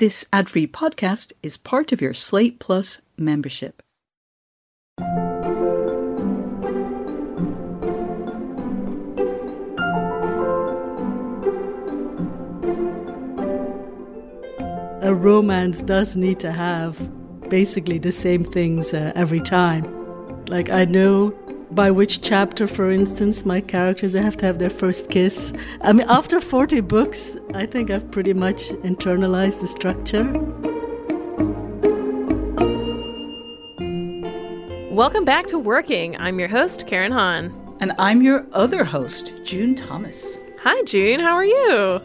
This ad free podcast is part of your Slate Plus membership. A romance does need to have basically the same things uh, every time. Like, I know by which chapter, for instance, my characters have to have their first kiss. I mean, after 40 books, I think I've pretty much internalized the structure. Welcome back to Working. I'm your host, Karen Han. And I'm your other host, June Thomas. Hi, June. How are you?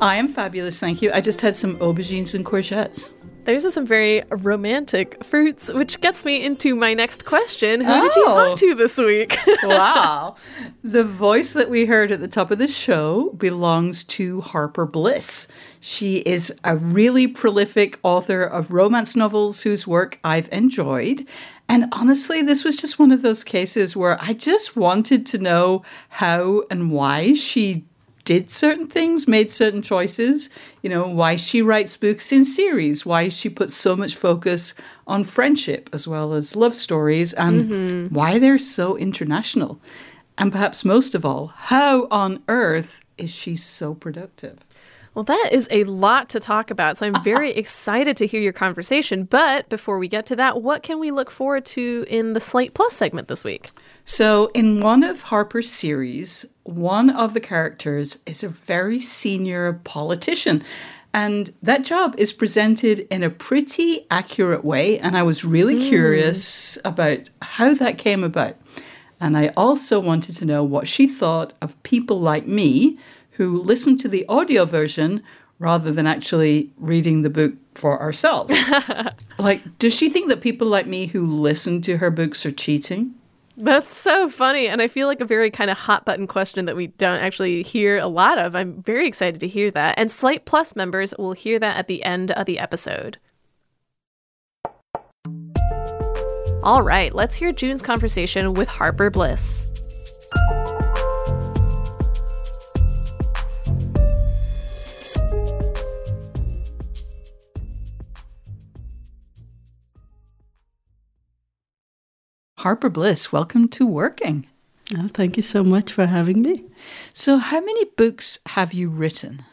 I am fabulous, thank you. I just had some aubergines and courgettes. Those are some very romantic fruits, which gets me into my next question. Who oh. did you talk oh. to this week? wow. The voice that we heard at the top of the show belongs to Harper Bliss. She is a really prolific author of romance novels whose work I've enjoyed. And honestly, this was just one of those cases where I just wanted to know how and why she did certain things, made certain choices, you know, why she writes books in series, why she puts so much focus on friendship as well as love stories, and mm-hmm. why they're so international. And perhaps most of all, how on earth is she so productive? Well, that is a lot to talk about. So I'm very excited to hear your conversation. But before we get to that, what can we look forward to in the Slate Plus segment this week? So, in one of Harper's series, one of the characters is a very senior politician. And that job is presented in a pretty accurate way. And I was really mm. curious about how that came about. And I also wanted to know what she thought of people like me who listen to the audio version rather than actually reading the book for ourselves. like, does she think that people like me who listen to her books are cheating? That's so funny. And I feel like a very kind of hot button question that we don't actually hear a lot of. I'm very excited to hear that. And Slate Plus members will hear that at the end of the episode. All right, let's hear June's conversation with Harper Bliss. Harper Bliss, welcome to Working. Oh, thank you so much for having me. So, how many books have you written?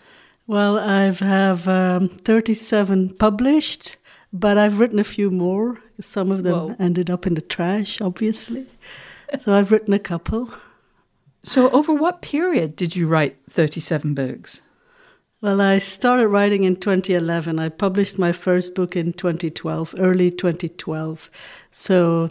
Well, I have um, 37 published, but I've written a few more. Some of them Whoa. ended up in the trash, obviously. so, I've written a couple. So, over what period did you write 37 books? Well, I started writing in 2011. I published my first book in 2012, early 2012. So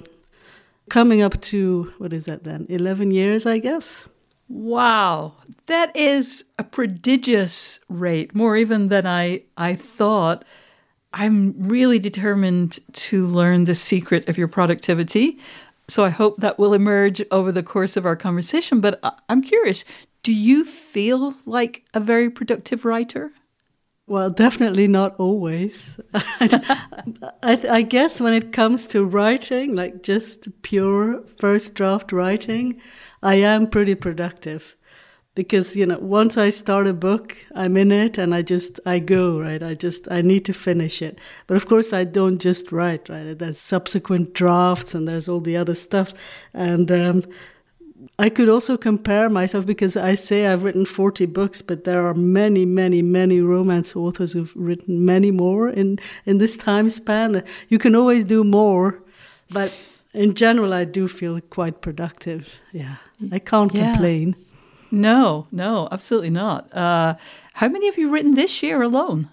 coming up to, what is that then? 11 years, I guess. Wow, that is a prodigious rate, more even than I, I thought. I'm really determined to learn the secret of your productivity. So I hope that will emerge over the course of our conversation. But uh, I'm curious do you feel like a very productive writer? Well, definitely not always. I, I, guess when it comes to writing, like just pure first draft writing, I am pretty productive because you know once I start a book, I'm in it and I just I go right. I just I need to finish it. But of course, I don't just write right. There's subsequent drafts and there's all the other stuff, and um, I could also compare myself because I say I've written 40 books, but there are many, many, many romance authors who've written many more in, in this time span. You can always do more, but in general, I do feel quite productive. Yeah, I can't yeah. complain. No, no, absolutely not. Uh, how many have you written this year alone?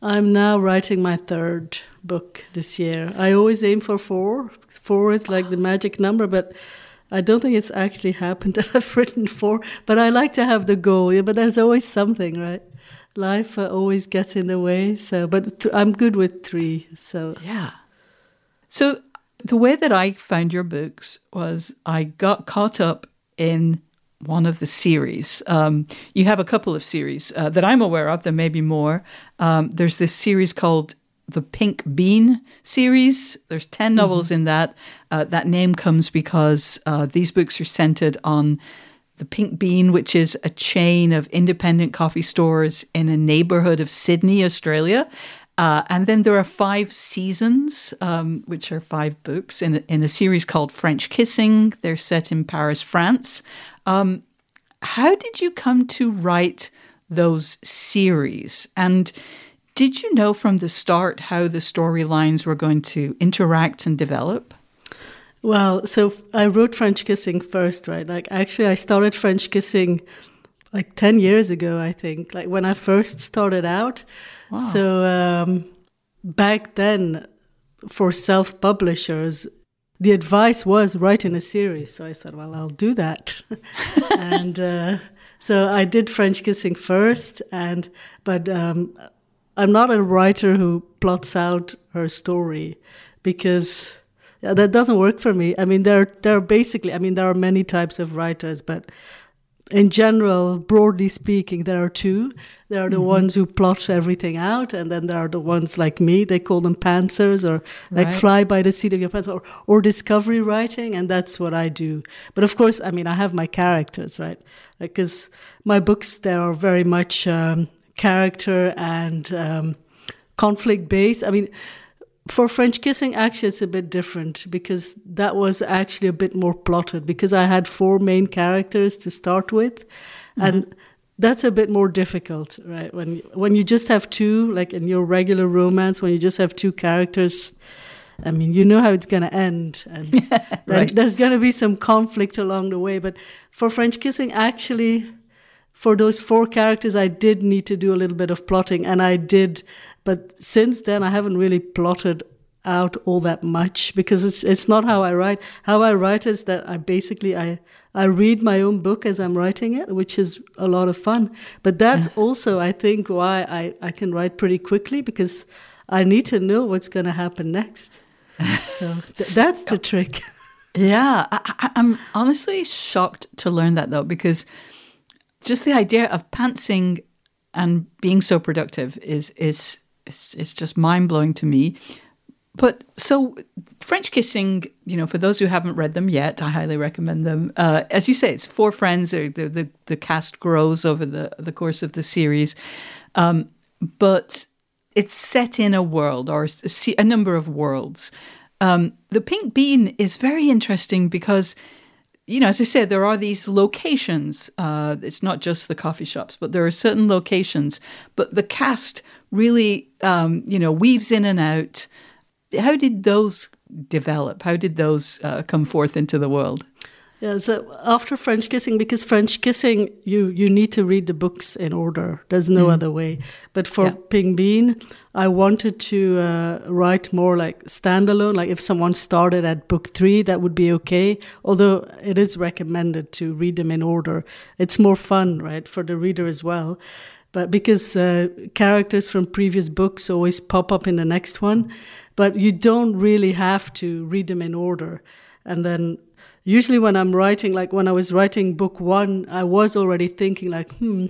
I'm now writing my third book this year. I always aim for four. Four is like the magic number, but I don't think it's actually happened that I've written four, but I like to have the goal. Yeah, but there's always something, right? Life uh, always gets in the way. So, but th- I'm good with three. So yeah. So the way that I found your books was I got caught up in one of the series. Um, you have a couple of series uh, that I'm aware of. There may be more. Um, there's this series called the Pink Bean series. There's 10 mm-hmm. novels mm-hmm. in that. Uh, that name comes because uh, these books are centered on the Pink Bean, which is a chain of independent coffee stores in a neighborhood of Sydney, Australia. Uh, and then there are five seasons, um, which are five books in a, in a series called French Kissing. They're set in Paris, France. Um, how did you come to write those series? And did you know from the start how the storylines were going to interact and develop? Well, so I wrote French Kissing first, right? Like, actually, I started French Kissing like 10 years ago, I think, like when I first started out. Wow. So um, back then, for self publishers, the advice was write in a series. So I said, well, I'll do that. and uh, so I did French Kissing first, and but um, I'm not a writer who plots out her story because that doesn't work for me. I mean, there there are basically, I mean, there are many types of writers, but in general, broadly speaking, there are two. There are the mm-hmm. ones who plot everything out, and then there are the ones like me. They call them pantsers, or like right. fly by the seat of your pants, or, or discovery writing, and that's what I do. But of course, I mean, I have my characters, right? Because my books, they are very much um, character and um, conflict based. I mean, for French Kissing, actually, it's a bit different because that was actually a bit more plotted because I had four main characters to start with. Mm-hmm. And that's a bit more difficult, right? When, when you just have two, like in your regular romance, when you just have two characters, I mean, you know how it's going to end. And right. there's going to be some conflict along the way. But for French Kissing, actually, for those four characters, I did need to do a little bit of plotting, and I did but since then, I haven't really plotted out all that much because it's it's not how I write. How I write is that I basically I I read my own book as I'm writing it, which is a lot of fun. But that's yeah. also I think why I, I can write pretty quickly because I need to know what's going to happen next. so th- that's the trick. Yeah, I, I'm honestly shocked to learn that though because just the idea of pantsing and being so productive is is it's, it's just mind blowing to me. But so French Kissing, you know, for those who haven't read them yet, I highly recommend them. Uh, as you say, it's four friends. The, the, the cast grows over the, the course of the series. Um, but it's set in a world or a, a number of worlds. Um, the Pink Bean is very interesting because you know, as I said, there are these locations. Uh, it's not just the coffee shops, but there are certain locations. But the cast really, um, you know, weaves in and out. How did those develop? How did those uh, come forth into the world? Yeah, so after French kissing, because French kissing, you you need to read the books in order. There's no mm. other way. But for yeah. Pink Bean, I wanted to uh, write more like standalone. Like if someone started at book three, that would be okay. Although it is recommended to read them in order. It's more fun, right, for the reader as well. But because uh, characters from previous books always pop up in the next one, but you don't really have to read them in order. And then usually when I'm writing, like when I was writing book one, I was already thinking like, hmm,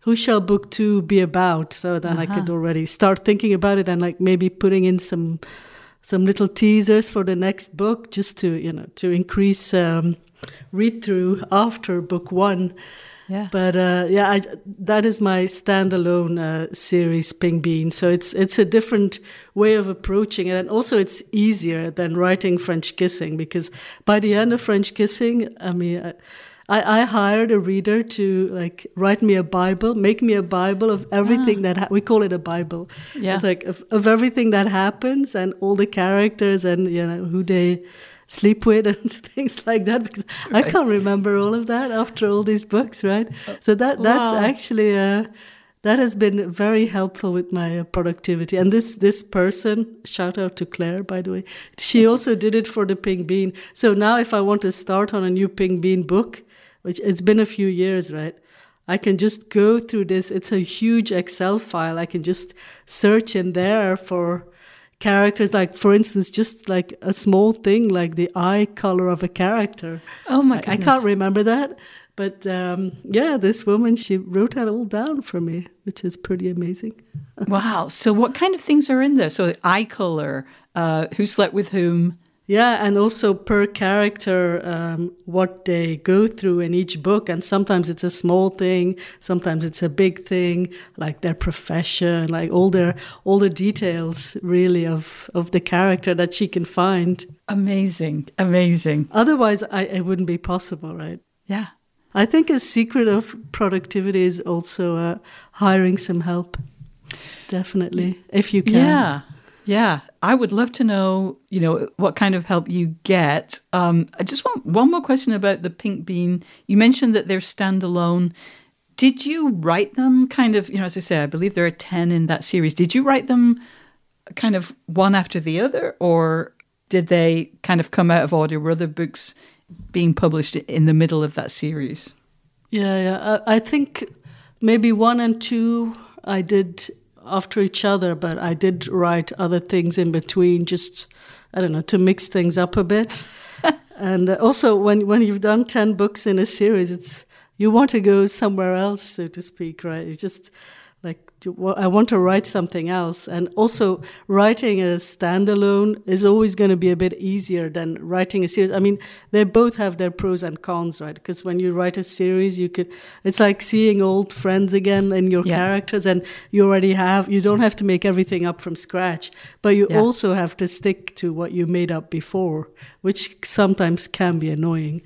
who shall book two be about? So then uh-huh. I could uh-huh. already start thinking about it and like maybe putting in some some little teasers for the next book just to you know to increase um, read through after book one. Yeah. But uh, yeah, I, that is my standalone uh, series, Pink Bean. So it's it's a different way of approaching it, and also it's easier than writing French Kissing because by the end of French Kissing, I mean. I, I, hired a reader to like write me a Bible, make me a Bible of everything ah. that ha- we call it a Bible. Yeah. It's like of, of everything that happens and all the characters and you know who they sleep with and things like that because right. I can't remember all of that after all these books, right? Uh, so that that's wow. actually uh, that has been very helpful with my uh, productivity. And this this person, shout out to Claire, by the way, she also did it for the Pink Bean. So now, if I want to start on a new Pink Bean book, which it's been a few years, right? I can just go through this. It's a huge Excel file. I can just search in there for characters like for instance just like a small thing like the eye color of a character. Oh my I, I can't remember that but um, yeah this woman she wrote that all down for me which is pretty amazing. Wow. So what kind of things are in there? So eye color uh, who slept with whom Yeah, and also per character, um, what they go through in each book. And sometimes it's a small thing, sometimes it's a big thing, like their profession, like all their all the details really of of the character that she can find. Amazing, amazing. Otherwise, I, it wouldn't be possible, right? Yeah. I think a secret of productivity is also uh, hiring some help. Definitely, if you can. Yeah. Yeah, I would love to know, you know, what kind of help you get. Um, I just want one more question about the Pink Bean. You mentioned that they're standalone. Did you write them kind of, you know, as I say, I believe there are 10 in that series. Did you write them kind of one after the other, or did they kind of come out of order? Were other books being published in the middle of that series? Yeah, yeah. I, I think maybe one and two I did after each other, but I did write other things in between, just I don't know, to mix things up a bit. and uh, also, when when you've done ten books in a series, it's you want to go somewhere else, so to speak, right? It's just I want to write something else. And also, writing a standalone is always going to be a bit easier than writing a series. I mean, they both have their pros and cons, right? Because when you write a series, you could, it's like seeing old friends again in your yeah. characters, and you already have, you don't have to make everything up from scratch, but you yeah. also have to stick to what you made up before, which sometimes can be annoying.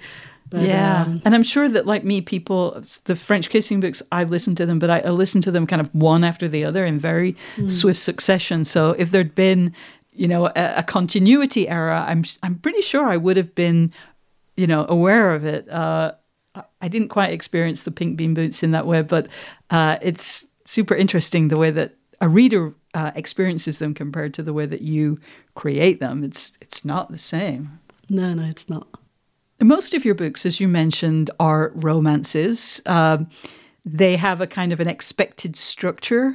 But, yeah, um, and I'm sure that like me, people, the French kissing books, I listen to them, but I, I listen to them kind of one after the other in very mm. swift succession. So if there'd been, you know, a, a, continuity error, I'm I'm pretty sure I would have been, you know, aware of it. Uh, I didn't quite experience the pink bean boots in that way, but uh, it's super interesting the way that a reader uh, experiences them compared to the way that you create them. It's it's not the same. No, no, it's not. Most of your books, as you mentioned, are romances. Uh, they have a kind of an expected structure.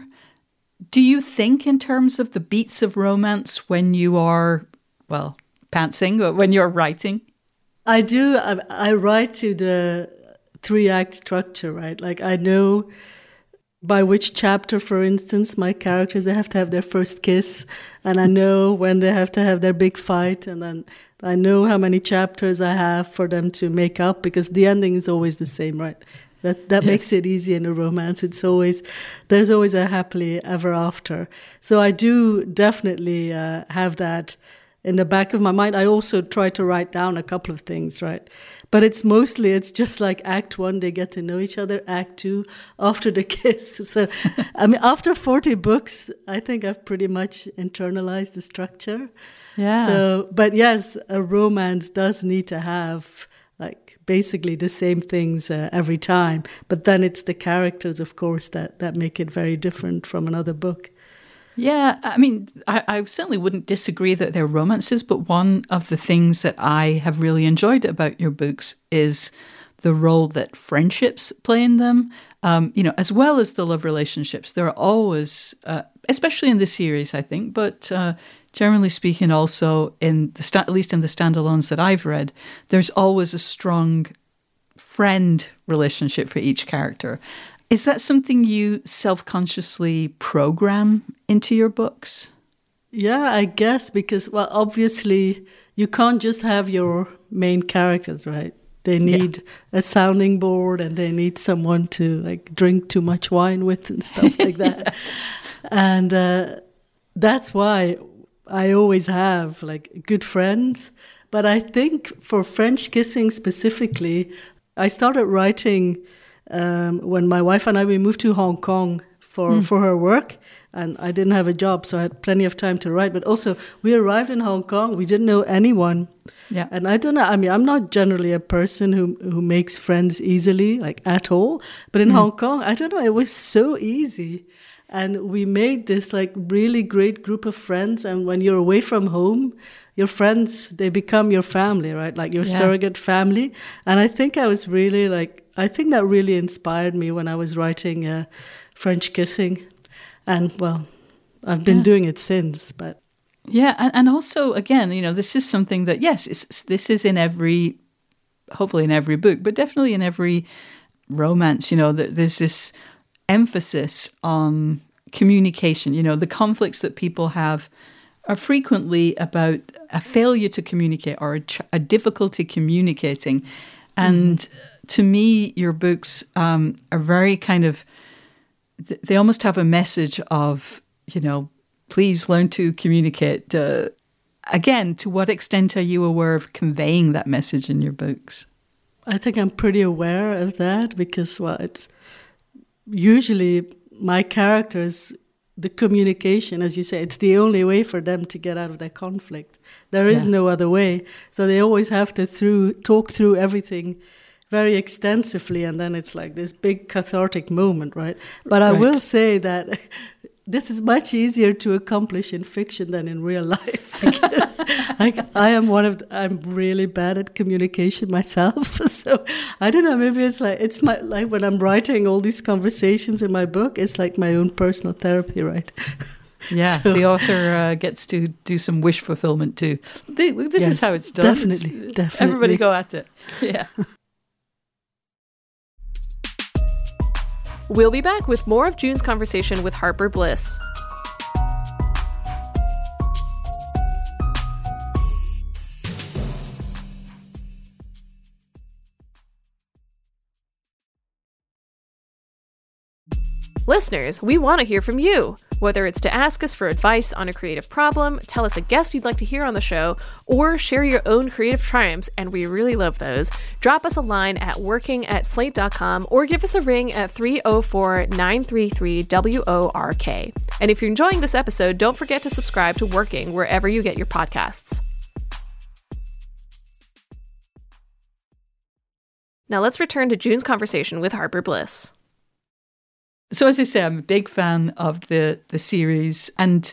Do you think, in terms of the beats of romance, when you are, well, pantsing, when you're writing? I do. I, I write to the three act structure, right? Like I know by which chapter, for instance, my characters they have to have their first kiss, and I know when they have to have their big fight, and then I know how many chapters I have for them to make up because the ending is always the same, right? That that yes. makes it easy in a romance. It's always there's always a happily ever after. So I do definitely uh, have that in the back of my mind. I also try to write down a couple of things, right? But it's mostly it's just like Act One, they get to know each other. Act Two, after the kiss. So, I mean, after forty books, I think I've pretty much internalized the structure. Yeah. So, but yes, a romance does need to have like basically the same things uh, every time. But then it's the characters, of course, that that make it very different from another book. Yeah, I mean, I, I, certainly wouldn't disagree that they're romances, but one of the things that I have really enjoyed about your books is the role that friendships play in them, um, you know, as well as the love relationships. There are always, uh, especially in the series, I think, but uh, generally speaking, also in the sta- at least in the standalones that I've read, there's always a strong friend relationship for each character. Is that something you self consciously program into your books? Yeah, I guess because, well, obviously, you can't just have your main characters, right? They need yeah. a sounding board and they need someone to like drink too much wine with and stuff like that. And uh, that's why I always have like good friends. But I think for French kissing specifically, I started writing um, when my wife and I we moved to Hong Kong for mm. for her work, and I didn't have a job, so I had plenty of time to write. But also, we arrived in Hong Kong. We didn't know anyone. Yeah. And I don't know. I mean, I'm not generally a person who who makes friends easily, like at all. But in mm. Hong Kong, I don't know. It was so easy, and we made this like really great group of friends. And when you're away from home, your friends they become your family, right? Like your yeah. surrogate family. And I think I was really like I think that really inspired me when I was writing uh, French Kissing, and well, I've been yeah. doing it since. But yeah, and, and also again, you know, this is something that yes, this is in every, hopefully in every book, but definitely in every romance. You know, there's this emphasis on communication. You know, the conflicts that people have are frequently about a failure to communicate or a, ch- a difficulty communicating. And mm-hmm. To me, your books um, are very kind of, they almost have a message of, you know, please learn to communicate. Uh, again, to what extent are you aware of conveying that message in your books? I think I'm pretty aware of that because, well, it's usually my characters, the communication, as you say, it's the only way for them to get out of their conflict. There is yeah. no other way. So they always have to through talk through everything very extensively and then it's like this big cathartic moment right? But right. i will say that this is much easier to accomplish in fiction than in real life because like I am one of the, I'm really bad at communication myself so I don't know maybe it's like it's my like when I'm writing all these conversations in my book it's like my own personal therapy right? Yeah so, the author uh, gets to do some wish fulfillment too. This yes, is how it's done. Definitely it's, definitely. everybody go at it. Yeah We'll be back with more of June's conversation with Harper Bliss. Listeners, we want to hear from you. Whether it's to ask us for advice on a creative problem, tell us a guest you'd like to hear on the show, or share your own creative triumphs, and we really love those, drop us a line at working at slate.com or give us a ring at 304 933 WORK. And if you're enjoying this episode, don't forget to subscribe to Working wherever you get your podcasts. Now let's return to June's conversation with Harper Bliss. So as I say, I'm a big fan of the the series, and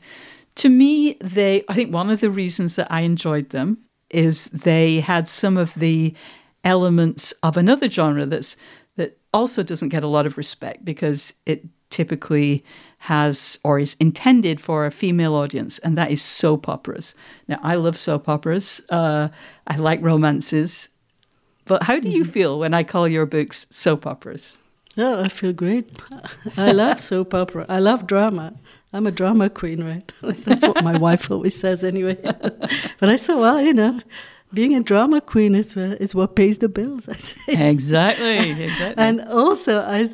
to me, they I think one of the reasons that I enjoyed them is they had some of the elements of another genre that's that also doesn't get a lot of respect because it typically has or is intended for a female audience, and that is soap operas. Now, I love soap operas. Uh, I like romances. But how do you mm-hmm. feel when I call your books soap operas? Oh, I feel great. I love soap opera. I love drama. I'm a drama queen, right? That's what my wife always says, anyway. but I said, well, you know, being a drama queen is uh, is what pays the bills. I say exactly, exactly. and also, I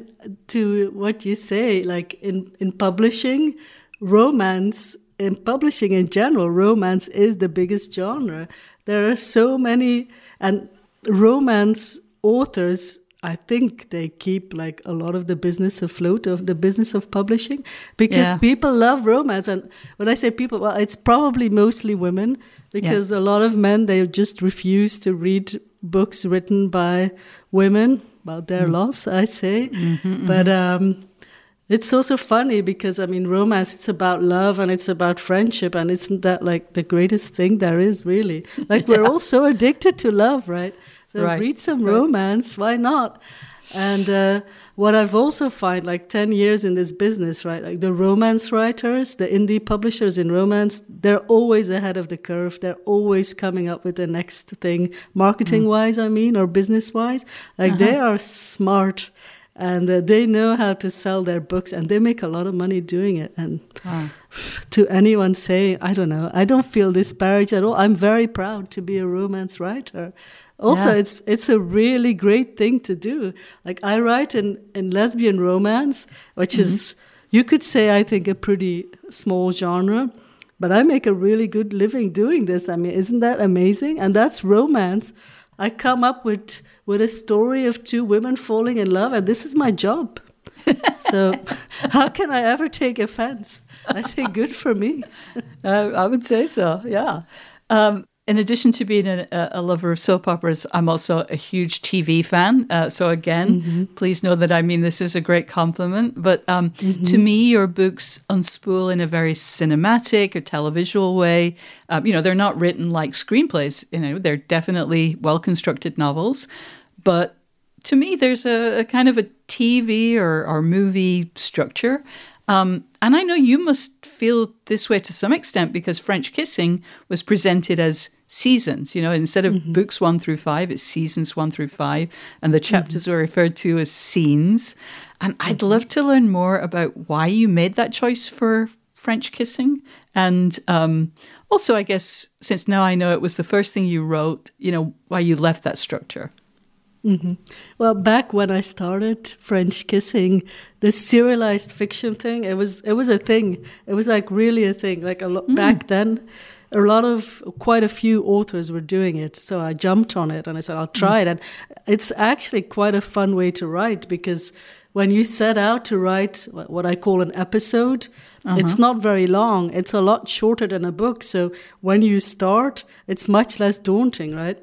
to what you say, like in in publishing, romance in publishing in general, romance is the biggest genre. There are so many, and romance authors I think they keep like a lot of the business afloat of the business of publishing because yeah. people love romance. And when I say people, well, it's probably mostly women because yeah. a lot of men, they just refuse to read books written by women about their mm. loss, I say. Mm-hmm, mm-hmm. But, um, it's also funny because I mean, romance, it's about love and it's about friendship. And isn't that like the greatest thing there is, really? Like, we're all so addicted to love, right? So right. read some right. romance. Why not? And uh, what I've also found, like 10 years in this business, right? Like the romance writers, the indie publishers in romance, they're always ahead of the curve. They're always coming up with the next thing, marketing wise, mm. I mean, or business wise. Like uh-huh. they are smart and uh, they know how to sell their books and they make a lot of money doing it. And wow. to anyone saying, I don't know, I don't feel disparaged at all. I'm very proud to be a romance writer also yeah. it's it's a really great thing to do. Like i write in in lesbian romance which mm-hmm. is you could say i think a pretty small genre but i make a really good living doing this. I mean isn't that amazing? And that's romance. I come up with with a story of two women falling in love and this is my job. So how can i ever take offense? I say good for me. Uh, i would say so yeah. Um, in addition to being a, a, lover of soap operas, I'm also a huge TV fan. Uh, so again, mm-hmm. please know that I mean this is a great compliment. But um, mm-hmm. to me, your books unspool in a very cinematic or televisual way. Um, you know, they're not written like screenplays. You know, they're definitely well constructed novels. But to me, there's a, a kind of a TV or, or movie structure. Um, and I know you must feel this way to some extent because French Kissing was presented as seasons. You know, instead of mm-hmm. books one through five, it's seasons one through five, and the chapters mm-hmm. are referred to as scenes. And I'd mm-hmm. love to learn more about why you made that choice for French kissing? And um, also, I guess, since now I know it was the first thing you wrote, you know, why you left that structure. Mm-hmm. Well, back when I started French kissing, the serialized fiction thing, it was it was a thing. It was like really a thing. Like a lo- mm. back then, a lot of quite a few authors were doing it. So I jumped on it and I said I'll try mm. it. And it's actually quite a fun way to write because when you set out to write what I call an episode, uh-huh. it's not very long. It's a lot shorter than a book. So when you start, it's much less daunting, right?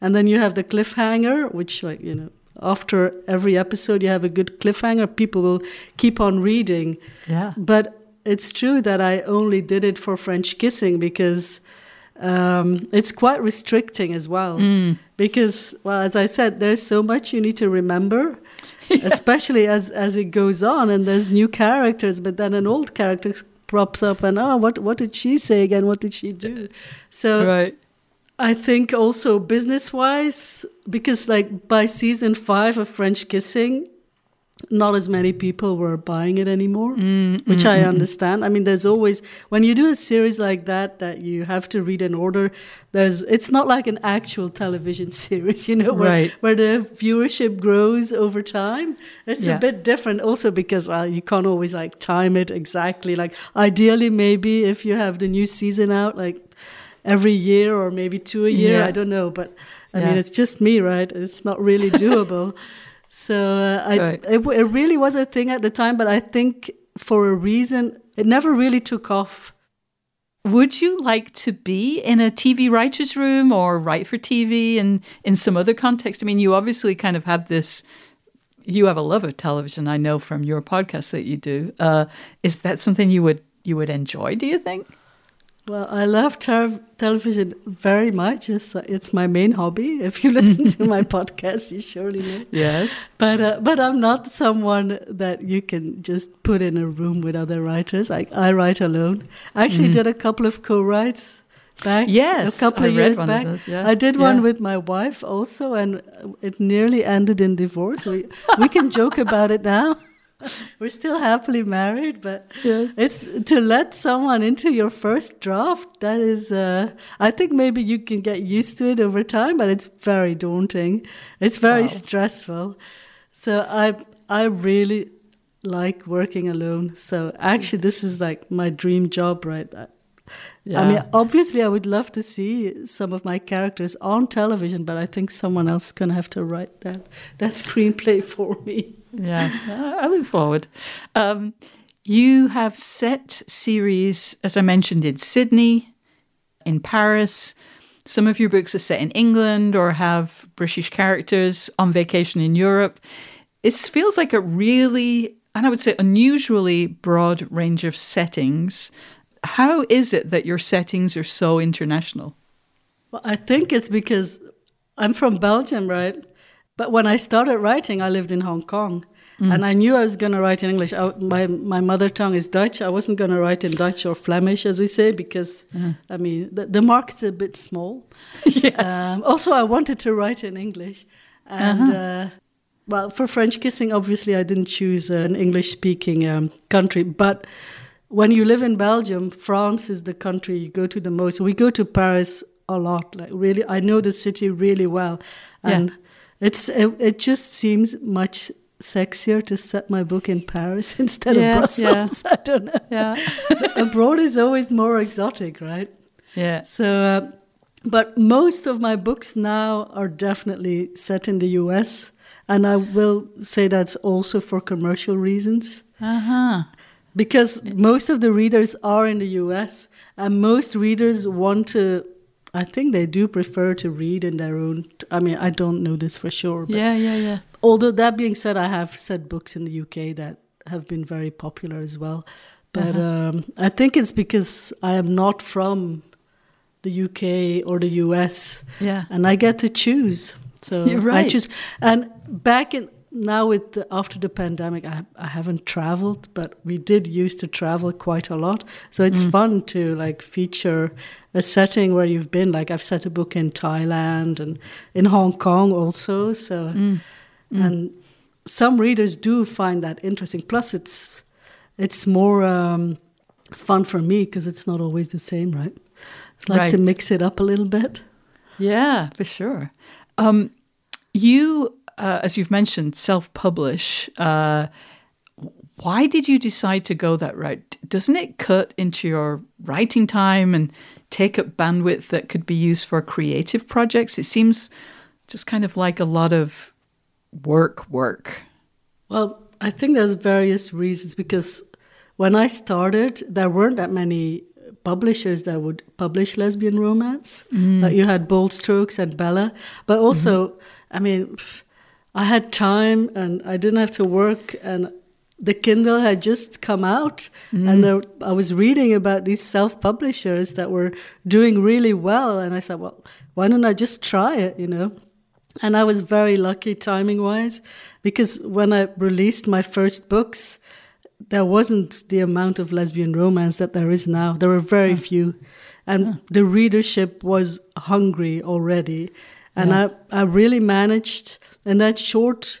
And then you have the cliffhanger, which, like, you know, after every episode, you have a good cliffhanger. People will keep on reading. Yeah. But it's true that I only did it for French kissing because um, it's quite restricting as well. Mm. Because, well, as I said, there's so much you need to remember. Yeah. Especially as as it goes on, and there's new characters, but then an old character props up, and oh, what what did she say again? What did she do? So right I think also business wise, because like by season five of French Kissing, not as many people were buying it anymore, mm, which mm, I mm, mm. understand. I mean, there's always when you do a series like that that you have to read in order. There's it's not like an actual television series, you know, where right. where the viewership grows over time. It's yeah. a bit different, also because well, you can't always like time it exactly. Like ideally, maybe if you have the new season out, like every year or maybe two a year. Yeah. I don't know, but I yeah. mean, it's just me, right? It's not really doable. So uh, I, right. it, it really was a thing at the time, but I think for a reason, it never really took off. Would you like to be in a TV writer's room or write for TV and in some other context? I mean, you obviously kind of have this you have a love of television i know from your podcast that you do uh, is that something you would you would enjoy do you think well, I love ter- television very much. It's, uh, it's my main hobby. If you listen to my podcast, you surely know. Yes. But uh, but I'm not someone that you can just put in a room with other writers. I, I write alone. I actually mm. did a couple of co-writes back. Yes, a couple I of years back. Of those, yeah. I did yeah. one with my wife also, and it nearly ended in divorce. We, we can joke about it now. We're still happily married, but yes. it's to let someone into your first draft. That is, uh, I think maybe you can get used to it over time, but it's very daunting. It's very wow. stressful. So I, I really like working alone. So actually, this is like my dream job, right? Yeah. I mean, obviously, I would love to see some of my characters on television, but I think someone else is going to have to write that that screenplay for me. Yeah, I look forward. Um, you have set series, as I mentioned, in Sydney, in Paris. Some of your books are set in England or have British characters on vacation in Europe. It feels like a really, and I would say unusually broad range of settings how is it that your settings are so international? Well, I think it's because I'm from Belgium, right? But when I started writing, I lived in Hong Kong. Mm. And I knew I was going to write in English. I, my, my mother tongue is Dutch. I wasn't going to write in Dutch or Flemish, as we say, because, uh-huh. I mean, the, the market's a bit small. yes. Um, also, I wanted to write in English. And, uh-huh. uh, well, for French kissing, obviously, I didn't choose an English speaking um, country. But when you live in Belgium, France is the country you go to the most. We go to Paris a lot. Like really, I know the city really well, and yeah. It's it, it, just seems much sexier to set my book in Paris instead yeah, of Brussels. Yeah. I don't know. Yeah, abroad is always more exotic, right? Yeah. So. Uh, but most of my books now are definitely set in the US, and I will say that's also for commercial reasons. Uh huh because most of the readers are in the US and most readers want to I think they do prefer to read in their own I mean I don't know this for sure yeah yeah yeah. although that being said I have said books in the UK that have been very popular as well. But uh-huh. um, I think it's because I am not from the UK or the US yeah. and I get to choose. So right. I choose. And back in now with the, after the pandemic I, I haven't traveled but we did used to travel quite a lot so it's mm. fun to like feature a setting where you've been like i've set a book in thailand and in hong kong also so mm. Mm. and some readers do find that interesting plus it's it's more um, fun for me because it's not always the same, right? it's like to mix it up a little bit. Yeah, for sure. Um, you, uh, as you've mentioned, self-publish. Uh, why did you decide to go that route? Doesn't it cut into your writing time and take up bandwidth that could be used for creative projects? It seems just kind of like a lot of work, work. Well, I think there's various reasons because when I started, there weren't that many publishers that would publish lesbian romance. Like you had Bold Strokes and Bella, but also, I mean, I had time and I didn't have to work and the Kindle had just come out mm. and there, I was reading about these self-publishers that were doing really well and I said, well, why don't I just try it, you know? And I was very lucky timing wise because when I released my first books, there wasn't the amount of lesbian romance that there is now. There were very few. And the readership was hungry already. And I, I really managed in that short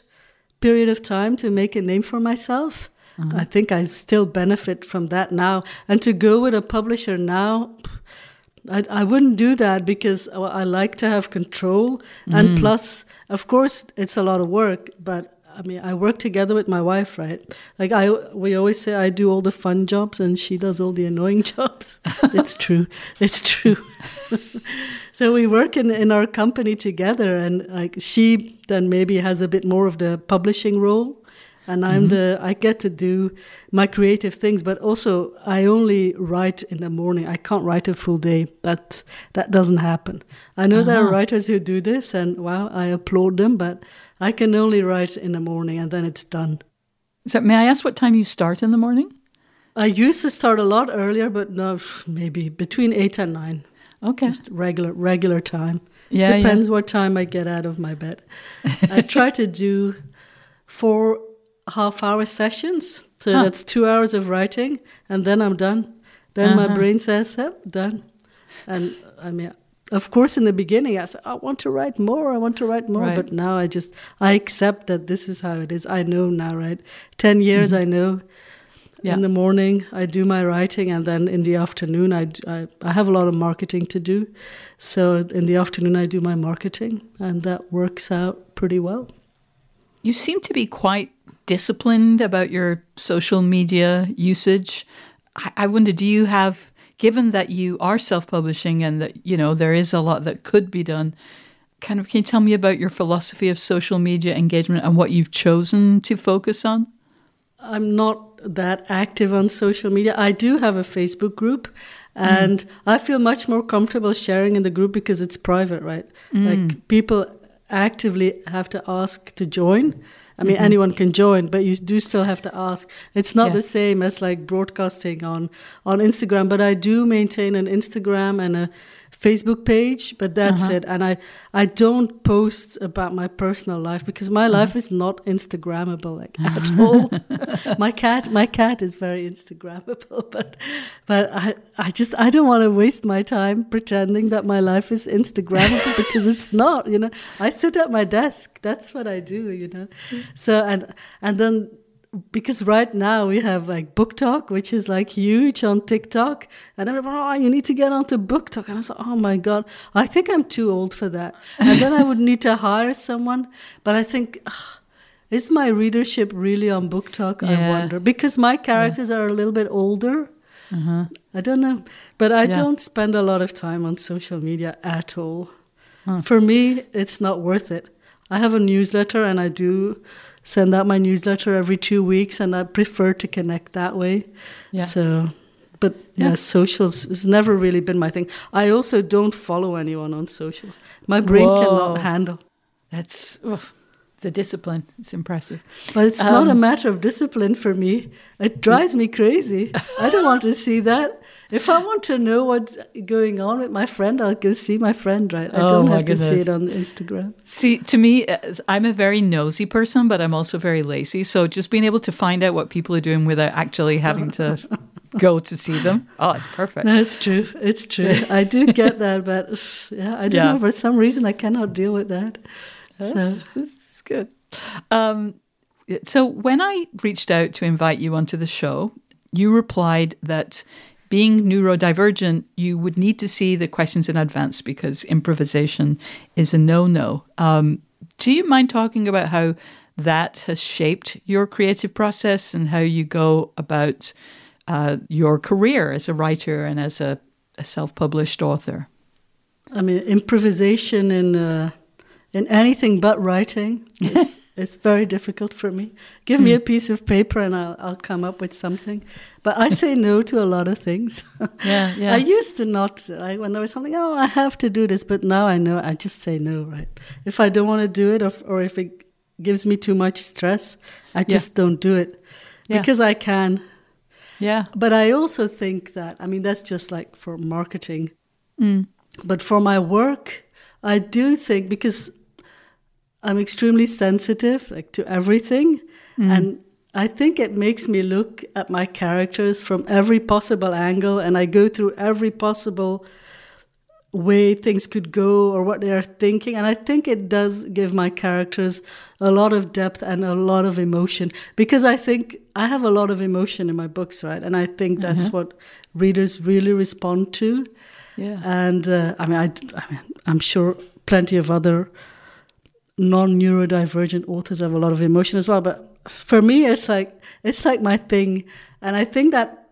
period of time to make a name for myself. Mm-hmm. I think I still benefit from that now. And to go with a publisher now, I, I wouldn't do that because I I like to have control. And mm. plus, of course, it's a lot of work, but I mean, I work together with my wife, right? Like I, we always say I do all the fun jobs and she does all the annoying jobs. it's true. It's true. so we work in, in our company together and like she then maybe has a bit more of the publishing role and I'm mm-hmm. the I get to do my creative things, but also I only write in the morning. I can't write a full day. That that doesn't happen. I know there are uh-huh. writers who do this, and wow, I applaud them. But I can only write in the morning, and then it's done. So, may I ask what time you start in the morning? I used to start a lot earlier, but no, maybe between eight and nine, Okay. just regular regular time. Yeah, yeah. Depends what time I get out of my bed. I try to do four half hour sessions. So Huh. that's two hours of writing, and then I'm done. Then my Uh-huh. brain says, yep, done. And I mean, of course, in the beginning, I said, I want to write more, I want to write more. Right. But now I just, I accept that this is how it is. I know now, right? 10 years, I know. Mm-hmm. Yeah. In the morning, I do my writing, and then in the afternoon, I I have a lot of marketing to do. So in the afternoon, I do my marketing, and that works out pretty well. You seem to be quite disciplined about your social media usage. I, I wonder, do you have, given that you are self-publishing and that you know there is a lot that could be done, kind of, can you tell me about your philosophy of social media engagement and what you've chosen to focus on? I'm not that active on social media. I do have a Facebook group, and mm. I feel much more comfortable sharing in the group because it's private, right? Mm. Like people actively have to ask to join. I mean, mm-hmm. anyone can join, but you do still have to ask. It's not Yeah. the same as like broadcasting on on Instagram, but I do maintain an Instagram and a Facebook page, but that's uh-huh. it. And I I don't post about my personal life because my uh-huh. life is not Instagrammable like at all. my cat my cat is very Instagrammable, but but I I just I don't want to waste my time pretending that my life is Instagrammable because it's not. You know, I sit at my desk. That's what I do. You know, so and and then because right now we have like BookTok which is like huge on tiktok. And everyone oh you need to get onto BookTok and i was like oh my god i think i'm too old for that. And then i would need to hire someone. But i think is my readership really on BookTok i wonder? Because my characters are a little bit older. Uh-huh. I don't know. But i Yeah. don't spend a lot of time on social media at all. For me it's not worth it i have a newsletter and i do send out my newsletter every two weeks and i prefer to connect that way Yeah. so but yeah, Yeah. socials has never really been my thing i also don't follow anyone on socials my brain Whoa. cannot handle That's it's a discipline. It's impressive. but it's not a Um, matter of discipline for me it drives me crazy i don't want to see that if i want to know what's going on with my friend i'll go see my friend right i Oh, don't have to see it on instagram See, to me, uh, I'm a very nosy person, but I'm also very lazy. So just being able to find out what people are doing without actually having to go to see them, oh, it's perfect. No, it's true. It's true. I do get that, but yeah, I don't Yeah. know. For some reason, I cannot deal with that. That's, So that's good. Um, so when I reached out to invite you onto the show, you replied that being neurodivergent, you would need to see the questions in advance because improvisation is a no no. Um, do you mind talking about how that has shaped your creative process and how you go about uh, your career as a writer and as a, a self published author? I mean, improvisation in, uh, in anything but writing. Very difficult for me. Give mm. me a hmm. piece of paper and I'll, I'll come up with something. But I say no to a lot of things. yeah, yeah. I used to not, I, when there was something, oh, I have to do this. But now I know I just say no, right? If I don't want to do it or, or if it gives me too much stress, I just yeah. don't do it yeah. because I can. Yeah. But I also think that, I mean, that's just like for marketing. Mm. But for my work, I do think because I'm extremely sensitive like to everything mm. and I think it makes me look at my characters from every possible angle and I go through every possible way things could go or what they are thinking and I think it does give my characters a lot of depth and a lot of emotion because I think I have a lot of emotion in my books right and I think that's uh-huh. what readers really respond to yeah and uh, I mean I, I mean I'm sure plenty of other non-neurodivergent authors have a lot of emotion as well but for me it's like it's like my thing and i think that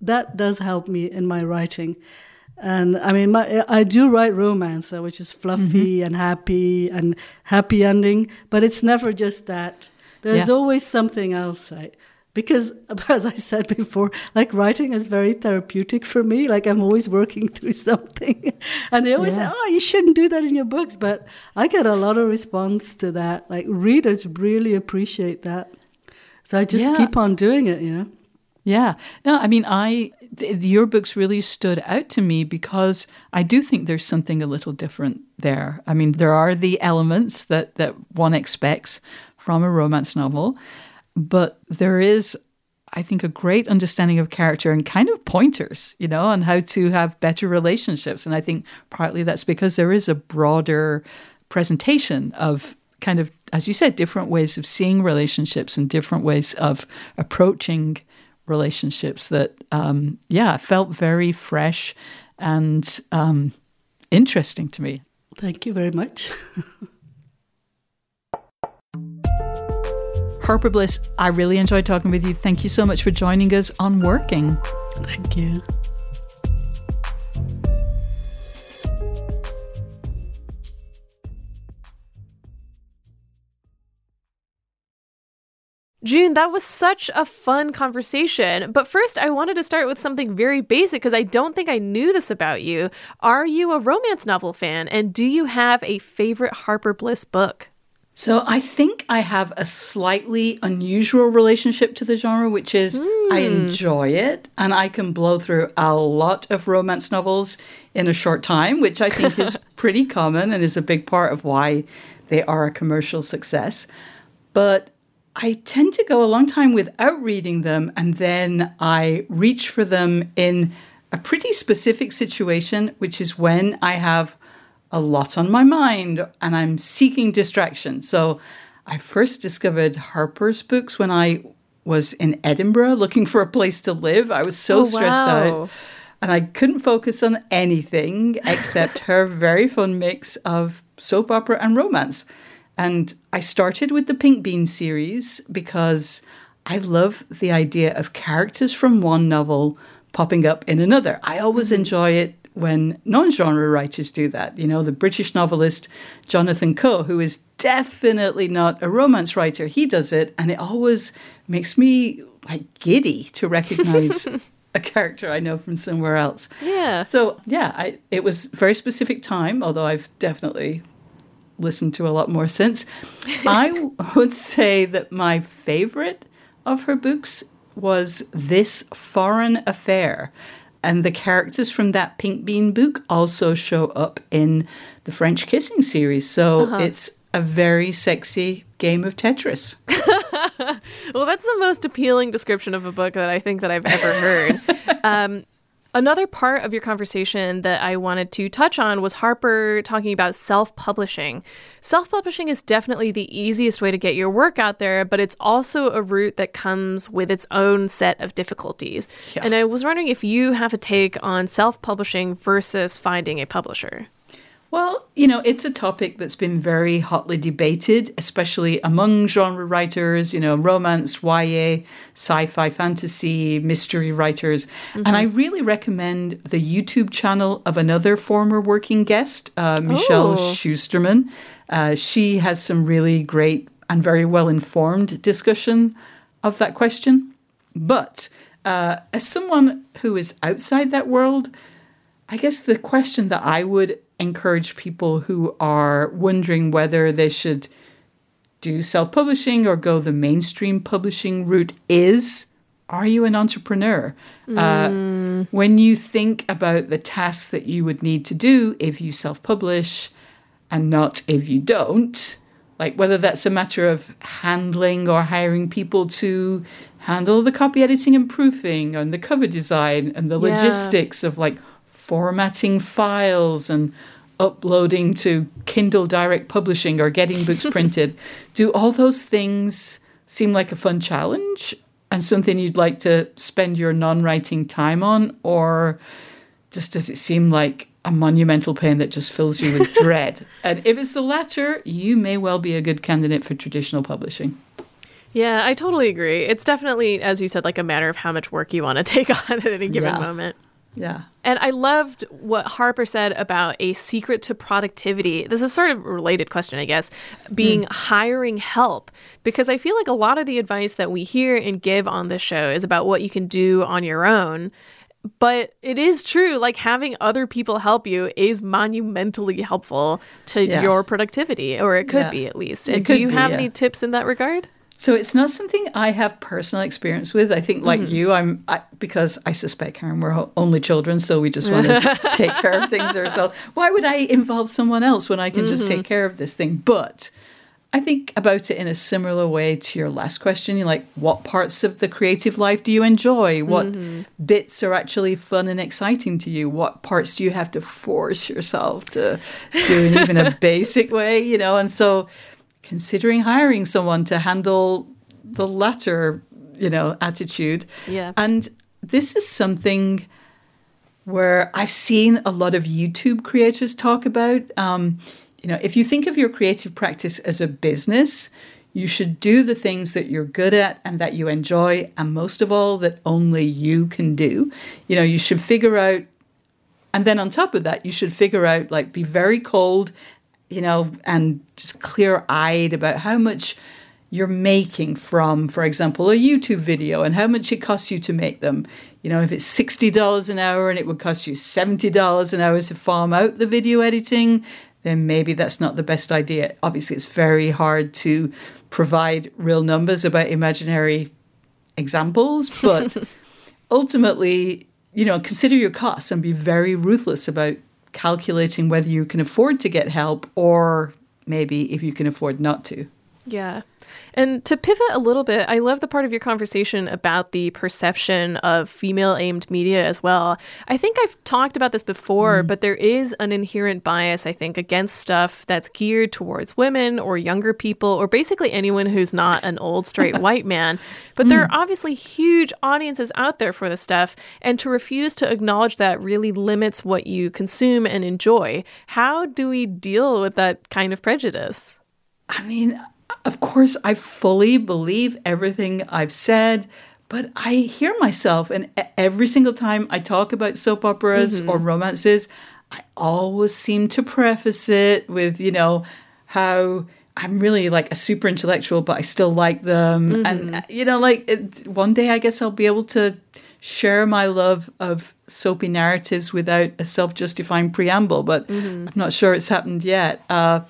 that does help me in my writing and i mean my, i do write romance uh, which is fluffy mm-hmm. and happy and happy ending but it's never just that there's yeah. always something else right? Because as i said before like writing is very therapeutic for me. Like i'm always working through something. And they always yeah. say oh you shouldn't do that in your books. But i get a lot of response to that. Like readers really appreciate that. So i just yeah. keep on doing it you know? Yeah. No i mean i th- your books really stood out to me because i do think there's something a little different there. I mean there are the elements that that one expects from a romance novel but there is I think a great understanding of character and kind of pointers, you know, on how to have better relationships. And I think partly that's because there is a broader presentation of kind of, as you said, different ways of seeing relationships and different ways of approaching relationships that, um, yeah, felt very fresh and um, interesting to me. Thank you very much. Harper Bliss, I really enjoyed talking with you. Thank you so much for joining us on Working. Thank you. June, that was such a fun conversation. But first, I wanted to start with something very basic because I don't think I knew this about you. Are you a romance novel fan? And do you have a favorite Harper Bliss book? So I think I have a slightly unusual relationship to the genre, which is mm. I hmm. enjoy it and I can blow through a lot of romance novels in a short time, which I think is pretty common and is a big part of why they are a commercial success. But I tend to go a long time without reading them and then I reach for them in a pretty specific situation, which is when I have a lot on my mind and I'm seeking distraction. So I first discovered Harper's books when I was in Edinburgh looking for a place to live. I was so oh, stressed wow. out and I couldn't focus on anything except her very fun mix of soap opera and romance. And I started with the Pink Bean series because I love the idea of characters from one novel popping up in another. I always mm-hmm. enjoy it when non genre writers do that. You know, the British novelist Jonathan Coe, who is definitely not a romance writer, he does it, and it always makes me like giddy to recognize. a character I know from somewhere else. Yeah. So yeah, I, it was very specific time, although I've definitely listened to a lot more since. I would say that my favorite of her books was This Foreign Affair. And the characters from that Pink Bean book also show up in the French Kissing series. So uh-huh. it's a very sexy game of Tetris. well, that's the most appealing description of a book that I think that I've ever heard. um, Another part of your conversation that I wanted to touch on was Harper talking about self publishing. Self publishing is definitely the easiest way to get your work out there, but it's also a route that comes with its own set of difficulties. Yeah. And I was wondering if you have a take on self publishing versus finding a publisher. Well, you know, it's a topic that's been very hotly debated, especially among genre writers, you know, romance, YA, sci fi, fantasy, mystery writers. Mm-hmm. And I really recommend the YouTube channel of another former working guest, uh, Michelle oh. Schusterman. Uh, she has some really great and very well informed discussion of that question. But uh, as someone who is outside that world, I guess the question that I would encourage people who are wondering whether they should do self publishing or go the mainstream publishing route is are you an entrepreneur? Mm. Uh, when you think about the tasks that you would need to do if you self publish and not if you don't, like whether that's a matter of handling or hiring people to handle the copy editing and proofing and the cover design and the yeah. logistics of like formatting files and uploading to Kindle Direct Publishing or getting books printed, do all those things seem like a fun challenge and something you'd like to spend your non writing time on? Or just does it seem like a monumental pain that just fills you with dread? And if it's the latter, you may well be a good candidate for traditional publishing. Yeah, I totally agree. It's definitely, as you said, like a matter of how much work you want to take on at any given yeah. moment. Yeah. And I loved what Harper said about a secret to productivity. This is sort of a related question, I guess, being mm. hiring help. Because I feel like a lot of the advice that we hear and give on this show is about what you can do on your own. But it is true, like having other people help you is monumentally helpful to yeah. your productivity, or it could yeah. be at least. And do you be, have yeah. any tips in that regard? So it's not something I have personal experience with. I think, like mm-hmm. you, I'm I, because I suspect Karen, we're only children, so we just want to take care of things ourselves. Why would I involve someone else when I can mm-hmm. just take mm-hmm. care of this thing? But I think about it in a similar way to your last question. You're like, what parts of the creative life do you enjoy? What mm-hmm. bits are actually fun and exciting to you? What parts do you have to force yourself to do in even a basic way? You know, and so considering hiring someone to handle the latter, you know, attitude. Yeah. And this is something where I've seen a lot of YouTube creators talk about. Um, you know, if you think of your creative practice as a business, you should do the things that you're good at and that you enjoy, and most of all, that only you can do. You know, you should figure out, and then on top of that, you should figure out, like, be very cold you know, and just clear eyed about how much you're making from, for example, a YouTube video and how much it costs you to make them. You know, if it's $60 an hour and it would cost you $70 an hour to farm out the video editing, then maybe that's not the best idea. Obviously, it's very hard to provide real numbers about imaginary examples, but ultimately, you know, consider your costs and be very ruthless about calculating whether you can afford to get help or maybe if you can afford not to. Yeah. And to pivot a little bit, I love the part of your conversation about the perception of female aimed media as well. I think I've talked about this before, mm. but there is an inherent bias, I think, against stuff that's geared towards women or younger people or basically anyone who's not an old straight white man. But mm. there are obviously huge audiences out there for this stuff, and to refuse to acknowledge that really limits what you consume and enjoy. How do we deal with that kind of prejudice? I mean, of course, I fully believe everything I've said, but I hear myself, and every single time I talk about soap operas mm-hmm. or romances, I always seem to preface it with, you know, how I'm really like a super intellectual, but I still like them. Mm-hmm. And, you know, like it, one day I guess I'll be able to share my love of soapy narratives without a self justifying preamble, but mm-hmm. I'm not sure it's happened yet. Uh,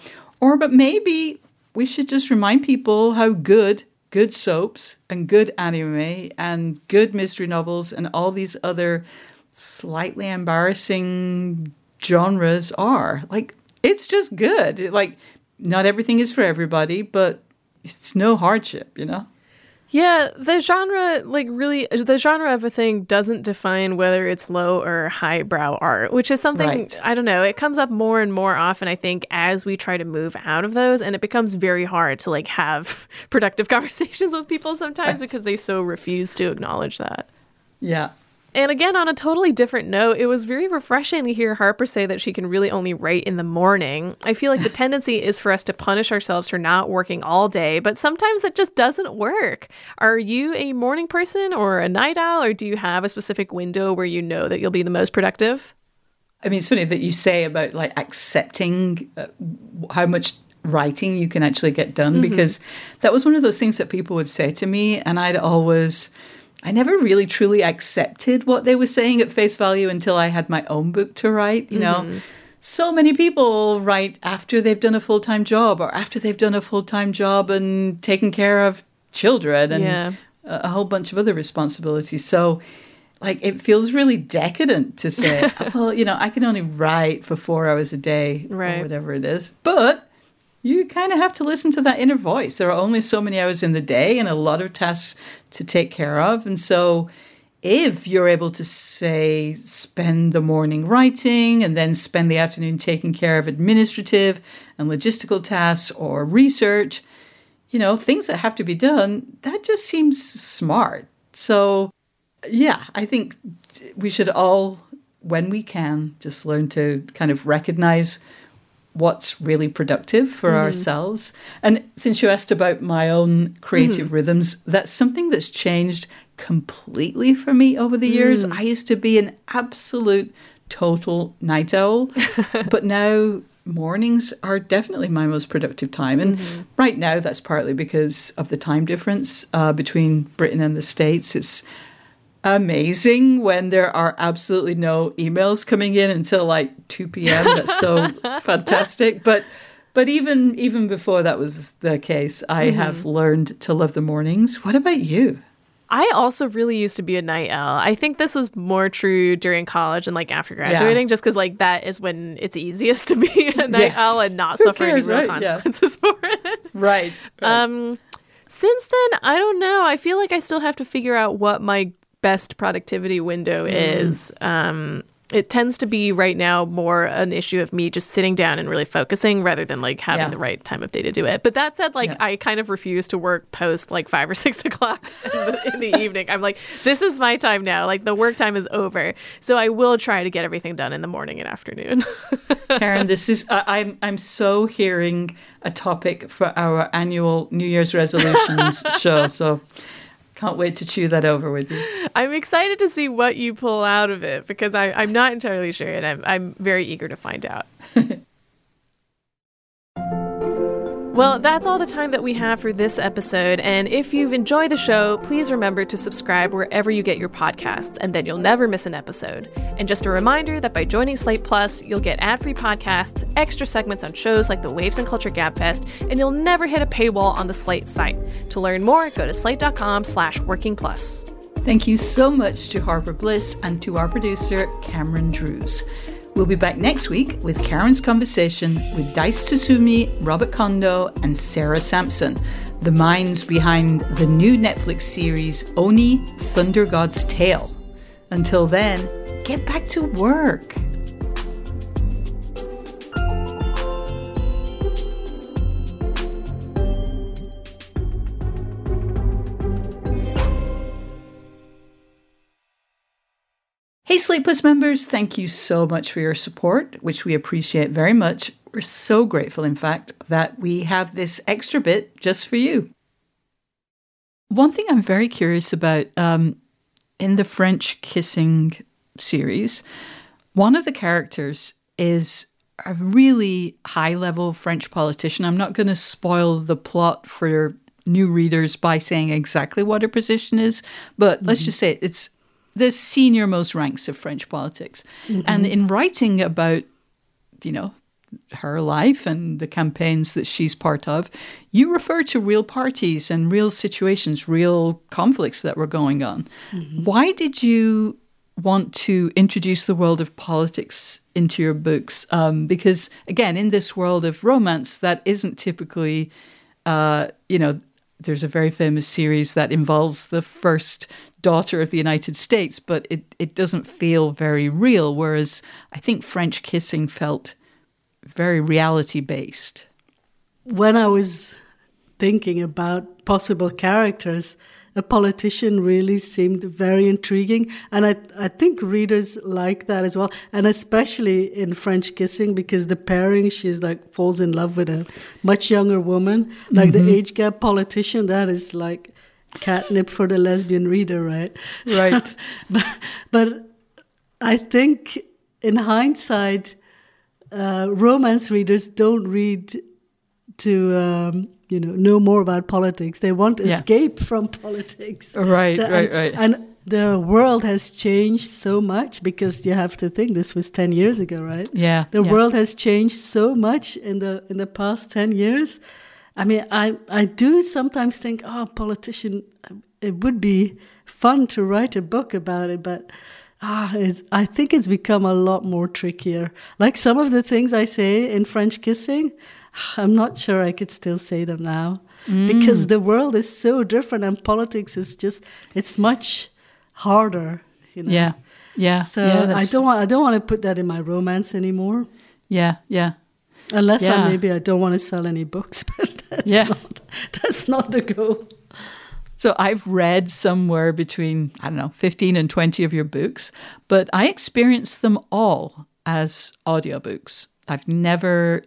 or, but maybe we should just remind people how good good soaps and good anime and good mystery novels and all these other slightly embarrassing genres are. Like, it's just good. Like, not everything is for everybody, but it's no hardship, you know? Yeah, the genre, like really, the genre of a thing doesn't define whether it's low or highbrow art, which is something, Right. I don't know, it comes up more and more often, I think, as we try to move out of those. And it becomes very hard to like have productive conversations with people sometimes Right. because they so refuse to acknowledge that. Yeah. And again, on a totally different note, it was very refreshing to hear Harper say that she can really only write in the morning. I feel like the tendency is for us to punish ourselves for not working all day, but sometimes that just doesn't work. Are you a morning person or a night owl, or do you have a specific window where you know that you'll be the most productive? I mean, it's funny that you say about like accepting uh, how much writing you can actually get done because that was one of those things that people would say to me, and I'd always. I never really truly accepted what they were saying at face value until I had my own book to write. You know, mm-hmm. so many people write after they've done a full time job or after they've done a full time job and taken care of children and Yeah. a, a whole bunch of other responsibilities. So, like, it feels really decadent to say, oh, well, you know, I can only write for four hours a day Right. or whatever it is. But you kind of have to listen to that inner voice. There are only so many hours in the day and a lot of tasks to take care of. And so, if you're able to say, spend the morning writing and then spend the afternoon taking care of administrative and logistical tasks or research, you know, things that have to be done, that just seems smart. So, yeah, I think we should all, when we can, just learn to kind of recognize what's really productive for mm-hmm. ourselves. And since you asked about my own creative mm-hmm. rhythms, that's something that's changed completely for me over the years. Mm. I used to be an absolute total night owl, but now mornings are definitely my most productive time. And mm-hmm. right now, that's partly because of the time difference uh, between Britain and the States. It's amazing when there are absolutely no emails coming in until like 2 p.m. That's so fantastic. But but even even before that was the case, I have learned to love the mornings. What about you? I also really used to be a night owl. I think this was more true during college and like after graduating, just because like that is when it's easiest to be a night Yes. owl and not Who suffer cares, any real right? Yeah. consequences for it. Right. Um, since then, I don't know. I feel like I still have to figure out what my best productivity window is. Um, it tends to be right now more an issue of me just sitting down and really focusing rather than like having Yeah. the right time of day to do it. But that said, like Yeah. I kind of refuse to work post like five or six o'clock in the, in the evening. I'm like, this is my time now. Like the work time is over. So I will try to get everything done in the morning and afternoon. Karen, this is I I'm I'm so hearing a topic for our annual New Year's resolutions show. So can't wait to chew that over with you. I'm excited to see what you pull out of it because I, I'm not entirely sure, and I'm, I'm very eager to find out. Well, that's all the time that we have for this episode. And if you've enjoyed the show, please remember to subscribe wherever you get your podcasts, and then you'll never miss an episode. And just a reminder that by joining Slate Plus, you'll get ad free podcasts, extra segments on shows like the Waves and Culture Gabfest, and you'll never hit a paywall on the Slate site. To learn more, go to slate.com slash working plus. Thank you so much to Harper Bliss and to our producer, Cameron Drews. We'll be back next week with Karen's conversation with Dice Tsutsumi, Robert Kondo, and Sarah Sampson, the minds behind the new Netflix series Oni Thunder God's Tale. Until then, get back to work. Hey Slate Plus members, thank you so much for your support, which we appreciate very much. We're so grateful, in fact, that we have this extra bit just for you. One thing I'm very curious about um, in the French kissing series, one of the characters is a really high level French politician. I'm not going to spoil the plot for new readers by saying exactly what her position is, but let's just say it's the senior most ranks of French politics. And in writing about, you know, her life and the campaigns that she's part of, you refer to real parties and real situations, real conflicts that were going on. Why did you want to introduce the world of politics into your books? Um, because, again, in this world of romance, that isn't typically, uh, you know, there's a very famous series that involves the first daughter of the United States, but it, it doesn't feel very real. Whereas I think French Kissing felt very reality based. When I was thinking about possible characters, a politician really seemed very intriguing. And I, I think readers like that as well. And especially in French Kissing, because the pairing, she's like falls in love with a much younger woman. Like mm-hmm. the age gap politician, that is like catnip for the lesbian reader, right? Right. So, but, but I think in hindsight, uh, romance readers don't read to um, you know know more about politics. They want to yeah. escape from politics. Right, so, right, and, right. And the world has changed so much because you have to think this was 10 years ago right yeah the yeah. world has changed so much in the in the past 10 years i mean i i do sometimes think oh politician it would be fun to write a book about it but ah i think it's become a lot more trickier like some of the things i say in french kissing I'm not sure I could still say them now mm. because the world is so different and politics is just it's much harder. You know? Yeah, yeah. So yeah, I don't want I don't want to put that in my romance anymore. Yeah, yeah. Unless yeah. I, maybe I don't want to sell any books, but that's yeah. not that's not the goal. So I've read somewhere between I don't know 15 and 20 of your books, but I experienced them all as audiobooks. I've never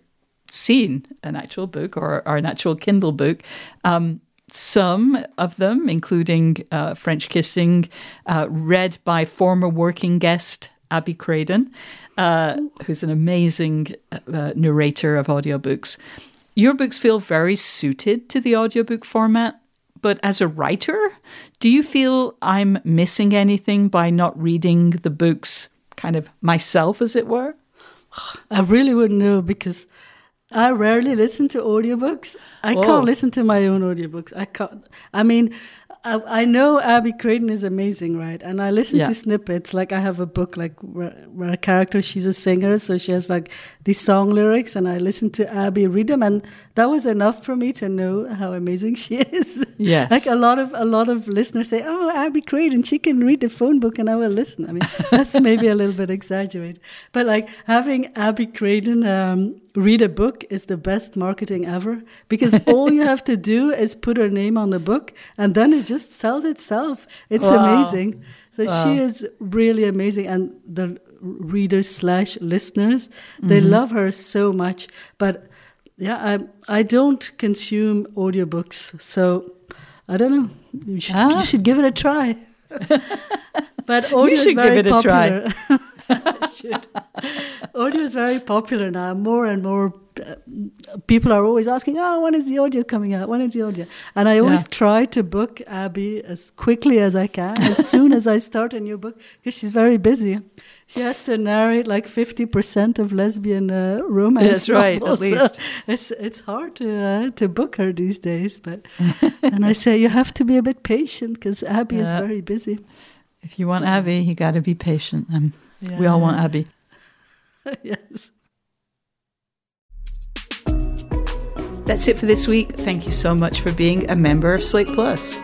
seen an actual book or, or an actual Kindle book. Um, some of them, including uh, French Kissing, uh, read by former working guest Abby Craden, uh, who's an amazing uh, narrator of audiobooks. Your books feel very suited to the audiobook format, but as a writer, do you feel I'm missing anything by not reading the books kind of myself, as it were? I really wouldn't know because I rarely listen to audiobooks. I Whoa. can't listen to my own audiobooks. I can't. I mean, I, I know Abby Craden is amazing, right? And I listen yeah. to snippets. Like I have a book like where, where, a character she's a singer, so she has like these song lyrics, and I listen to Abby read them, and that was enough for me to know how amazing she is. Yes, like a lot of a lot of listeners say, "Oh, Abby Craden, she can read the phone book," and I will listen. I mean, that's maybe a little bit exaggerated, but like having Abby Craden um, read a book is the best marketing ever because all you have to do is put her name on the book, and then it just sells itself. It's wow. amazing. So wow. she is really amazing, and the readers slash listeners they mm-hmm. love her so much. But yeah, I I don't consume audiobooks, so I don't know. You should, ah. you should give it a try. but audio is very popular. should. Audio is very popular now. More and more uh, people are always asking, "Oh, when is the audio coming out? When is the audio?" And I always yeah. try to book Abby as quickly as I can, as soon as I start a new book, because she's very busy. She has to narrate like fifty percent of lesbian uh, romance. That's right, at least. So it's it's hard to uh, to book her these days. But and I say you have to be a bit patient because Abby yeah. is very busy. If you want so. Abby, you got to be patient. Yeah. we all want Abby. yes. That's it for this week. Thank you so much for being a member of Slate Plus.